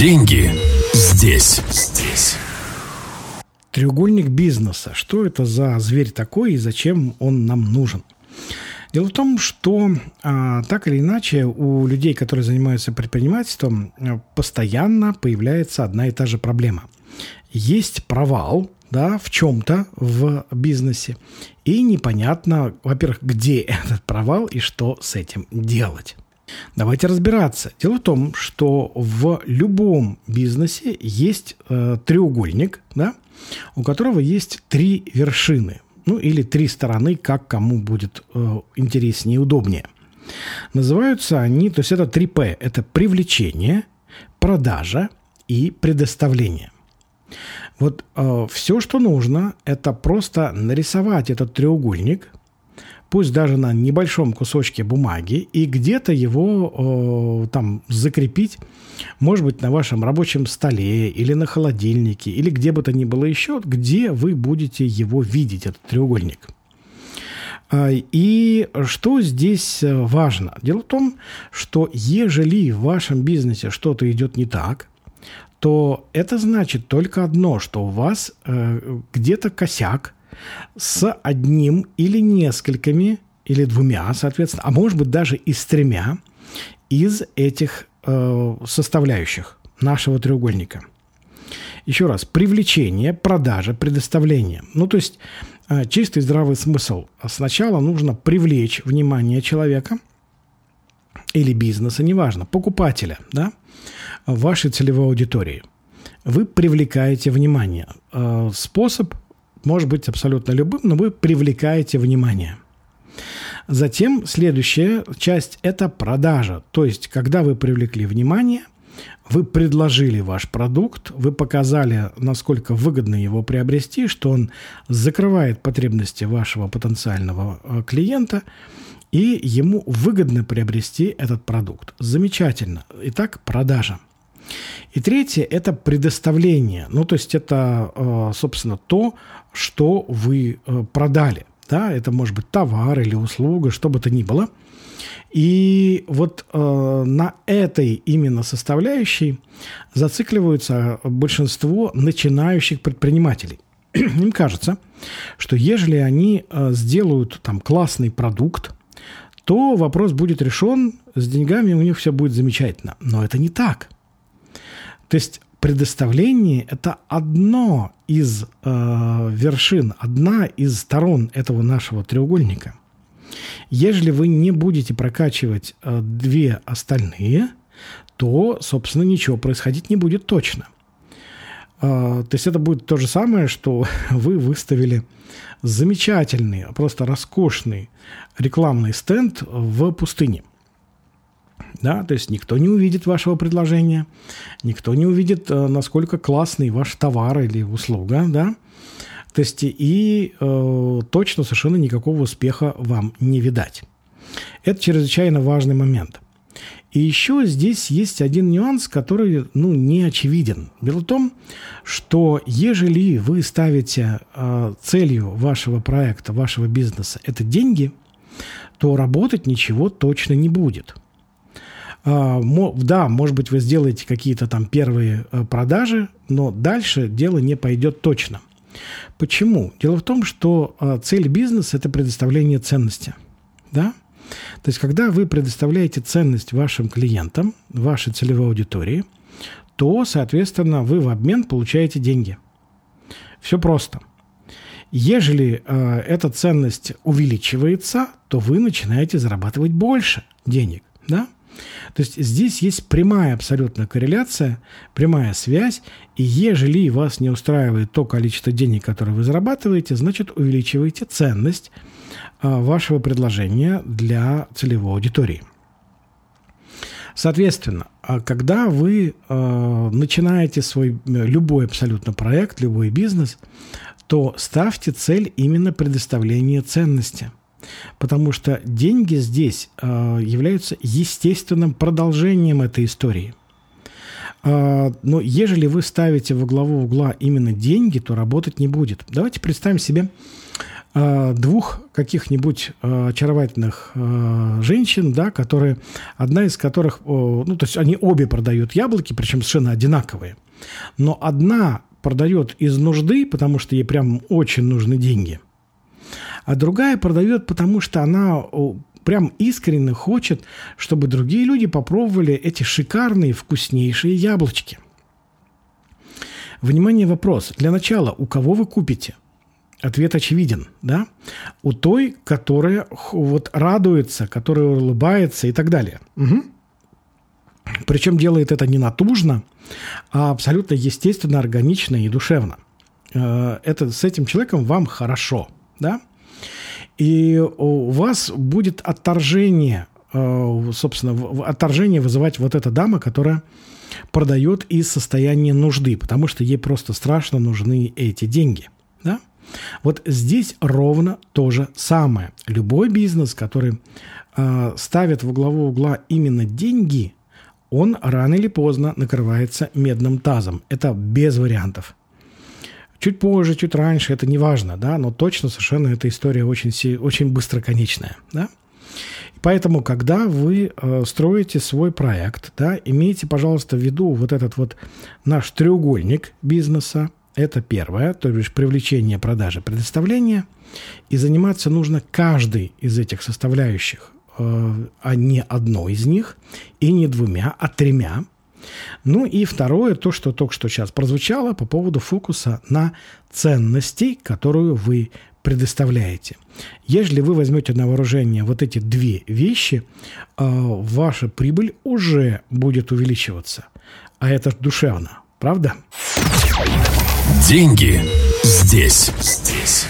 Деньги здесь. Здесь. Треугольник бизнеса. Что это за зверь такой и зачем он нам нужен? Дело в том, что а, так или иначе у людей, которые занимаются предпринимательством, постоянно появляется одна и та же проблема. Есть провал, да, в чем-то в бизнесе, и непонятно, во-первых, где этот провал и что с этим делать. Давайте разбираться. Дело в том, что в любом бизнесе есть э, треугольник, да, у которого есть три вершины, ну или три стороны, как кому будет э, интереснее и удобнее. Называются они, то есть это 3П, это привлечение, продажа и предоставление. Вот э, все, что нужно, это просто нарисовать этот треугольник – пусть даже на небольшом кусочке бумаги, и где-то его э, там закрепить, может быть, на вашем рабочем столе или на холодильнике, или где бы то ни было еще, где вы будете его видеть, этот треугольник. А, и что здесь важно? Дело в том, что ежели в вашем бизнесе что-то идет не так, то это значит только одно, что у вас э, где-то косяк – с одним или несколькими, или двумя, соответственно, а может быть даже и с тремя из этих э, составляющих нашего треугольника. Еще раз, привлечение, продажа, предоставление. Ну, то есть э, чистый здравый смысл. Сначала нужно привлечь внимание человека или бизнеса, неважно, покупателя, да, вашей целевой аудитории. Вы привлекаете внимание. Э, способ может быть абсолютно любым, но вы привлекаете внимание. Затем следующая часть – это продажа. То есть, когда вы привлекли внимание, вы предложили ваш продукт, вы показали, насколько выгодно его приобрести, что он закрывает потребности вашего потенциального э, клиента, и ему выгодно приобрести этот продукт. Замечательно. Итак, продажа – и третье – это предоставление. Ну, то есть это, э, собственно, то, что вы э, продали. Да, это может быть товар или услуга, что бы то ни было. И вот э, на этой именно составляющей зацикливаются большинство начинающих предпринимателей. Им кажется, что ежели они э, сделают там классный продукт, то вопрос будет решен, с деньгами у них все будет замечательно. Но это не так – то есть предоставление – это одно из э, вершин, одна из сторон этого нашего треугольника. Если вы не будете прокачивать э, две остальные, то, собственно, ничего происходить не будет точно. Э, то есть это будет то же самое, что вы выставили замечательный, просто роскошный рекламный стенд в пустыне да, то есть никто не увидит вашего предложения, никто не увидит, э, насколько классный ваш товар или услуга, да, то есть и э, точно совершенно никакого успеха вам не видать. Это чрезвычайно важный момент. И еще здесь есть один нюанс, который ну, не очевиден. Дело в том, что ежели вы ставите э, целью вашего проекта, вашего бизнеса это деньги, то работать ничего точно не будет – да, может быть, вы сделаете какие-то там первые э, продажи, но дальше дело не пойдет точно. Почему? Дело в том, что э, цель бизнеса – это предоставление ценности. Да? То есть, когда вы предоставляете ценность вашим клиентам, вашей целевой аудитории, то, соответственно, вы в обмен получаете деньги. Все просто. Ежели э, эта ценность увеличивается, то вы начинаете зарабатывать больше денег. Да? То есть здесь есть прямая абсолютно корреляция, прямая связь, и ежели вас не устраивает то количество денег, которое вы зарабатываете, значит увеличиваете ценность а, вашего предложения для целевой аудитории. Соответственно, а когда вы э, начинаете свой любой абсолютно проект, любой бизнес, то ставьте цель именно предоставления ценности – Потому что деньги здесь э, являются естественным продолжением этой истории. Э, но ежели вы ставите во главу угла именно деньги, то работать не будет. Давайте представим себе э, двух каких-нибудь очаровательных женщин, да, которые, одна из которых, ну, то есть они обе продают яблоки, причем совершенно одинаковые. Но одна продает из нужды, потому что ей прям очень нужны деньги, а другая продает, потому что она прям искренне хочет, чтобы другие люди попробовали эти шикарные, вкуснейшие яблочки. Внимание, вопрос. Для начала, у кого вы купите? Ответ очевиден, да? У той, которая вот радуется, которая улыбается и так далее. Угу. Причем делает это не натужно, а абсолютно естественно, органично и душевно. Э, это, с этим человеком вам хорошо, да? И у вас будет отторжение, э, собственно, отторжение вызывать вот эта дама, которая продает из состояния нужды, потому что ей просто страшно нужны эти деньги, да? Вот здесь ровно то же самое. Любой бизнес, который э, ставит во главу угла именно деньги, он рано или поздно накрывается медным тазом. Это без вариантов. Чуть позже, чуть раньше, это не важно, да, но точно совершенно эта история очень, очень быстроконечная, да. Поэтому, когда вы э, строите свой проект, да, имейте, пожалуйста, в виду вот этот вот наш треугольник бизнеса. Это первое, то есть привлечение, продажи, предоставление. И заниматься нужно каждой из этих составляющих Э, а не одной из них, и не двумя, а тремя. Ну и второе, то, что только что сейчас прозвучало по поводу фокуса на ценности, которую вы предоставляете. Если вы возьмете на вооружение вот эти две вещи, э, ваша прибыль уже будет увеличиваться. А это душевно, правда? Деньги здесь. Здесь.